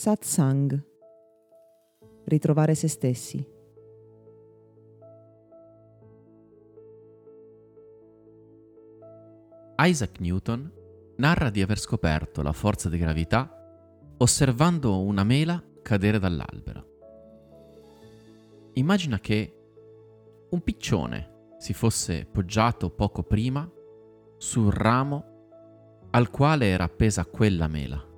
Satsang. Ritrovare se stessi. Isaac Newton narra di aver scoperto la forza di gravità osservando una mela cadere dall'albero. Immagina che un piccione si fosse poggiato poco prima sul ramo al quale era appesa quella mela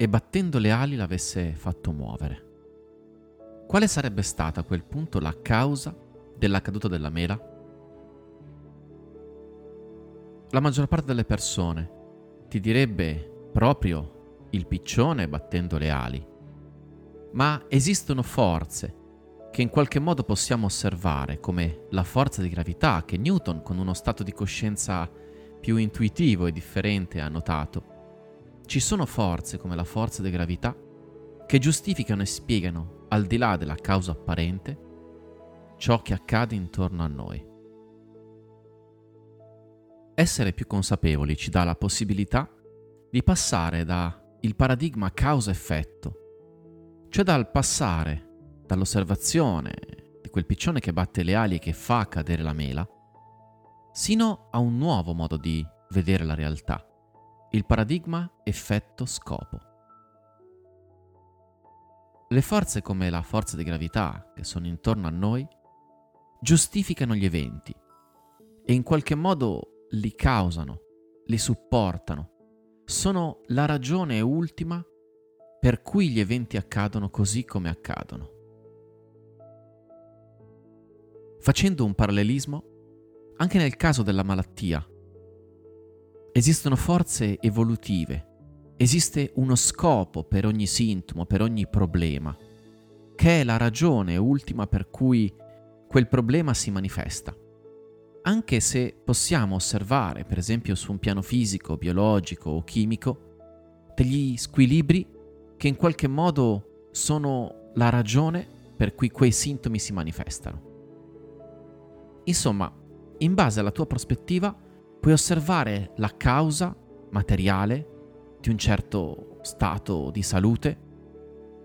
e battendo le ali l'avesse fatto muovere. Quale sarebbe stata a quel punto la causa della caduta della mela? La maggior parte delle persone ti direbbe proprio il piccione battendo le ali, ma esistono forze che in qualche modo possiamo osservare, come la forza di gravità che Newton, con uno stato di coscienza più intuitivo e differente, ha notato. Ci sono forze come la forza di gravità che giustificano e spiegano, al di là della causa apparente, ciò che accade intorno a noi. Essere più consapevoli ci dà la possibilità di passare da il paradigma causa-effetto, cioè dal passare dall'osservazione di quel piccione che batte le ali e che fa cadere la mela, sino a un nuovo modo di vedere la realtà, il paradigma effetto-scopo. Le forze come la forza di gravità che sono intorno a noi giustificano gli eventi e in qualche modo li causano, li supportano, sono la ragione ultima per cui gli eventi accadono così come accadono. Facendo un parallelismo, anche nel caso della malattia, esistono forze evolutive, esiste uno scopo per ogni sintomo, per ogni problema, che è la ragione ultima per cui quel problema si manifesta. Anche se possiamo osservare, per esempio su un piano fisico, biologico o chimico, degli squilibri che in qualche modo sono la ragione per cui quei sintomi si manifestano. Insomma, in base alla tua prospettiva, puoi osservare la causa materiale di un certo stato di salute,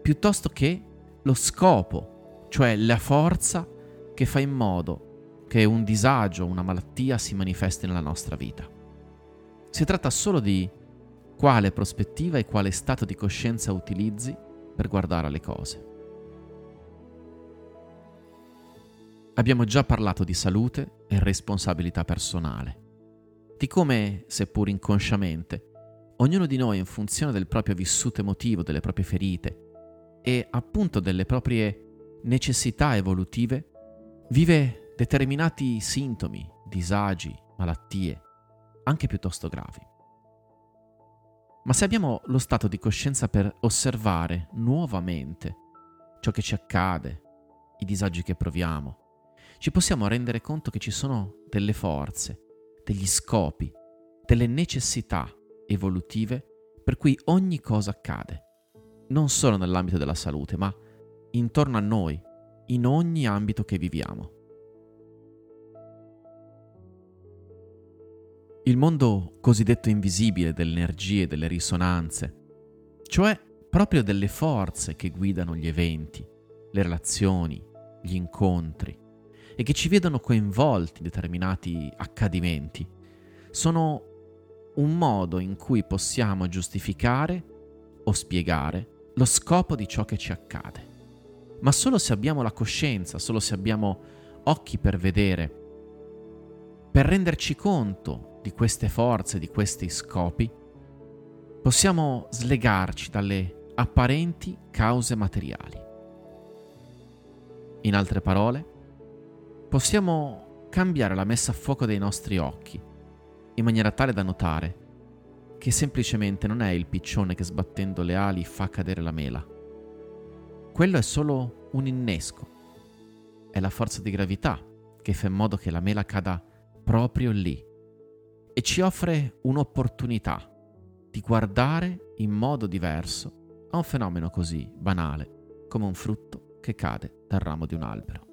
piuttosto che lo scopo, cioè la forza che fa in modo che un disagio, una malattia si manifesti nella nostra vita. Si tratta solo di quale prospettiva e quale stato di coscienza utilizzi per guardare le cose. Abbiamo già parlato di salute e responsabilità personale, di come, seppur inconsciamente, ognuno di noi in funzione del proprio vissuto emotivo, delle proprie ferite e appunto delle proprie necessità evolutive, vive determinati sintomi, disagi, malattie, anche piuttosto gravi. Ma se abbiamo lo stato di coscienza per osservare nuovamente ciò che ci accade, i disagi che proviamo, ci possiamo rendere conto che ci sono delle forze, degli scopi, delle necessità evolutive per cui ogni cosa accade, non solo nell'ambito della salute, ma intorno a noi, in ogni ambito che viviamo. Il mondo cosiddetto invisibile delle energie, delle risonanze, cioè proprio delle forze che guidano gli eventi, le relazioni, gli incontri, e che ci vedono coinvolti in determinati accadimenti, sono un modo in cui possiamo giustificare o spiegare lo scopo di ciò che ci accade. Ma solo se abbiamo la coscienza, solo se abbiamo occhi per vedere, per renderci conto di queste forze, di questi scopi, possiamo slegarci dalle apparenti cause materiali. In altre parole, possiamo cambiare la messa a fuoco dei nostri occhi, in maniera tale da notare che semplicemente non è il piccione che sbattendo le ali fa cadere la mela. Quello è solo un innesco. È la forza di gravità che fa in modo che la mela cada proprio lì e ci offre un'opportunità di guardare in modo diverso a un fenomeno così banale come un frutto che cade dal ramo di un albero.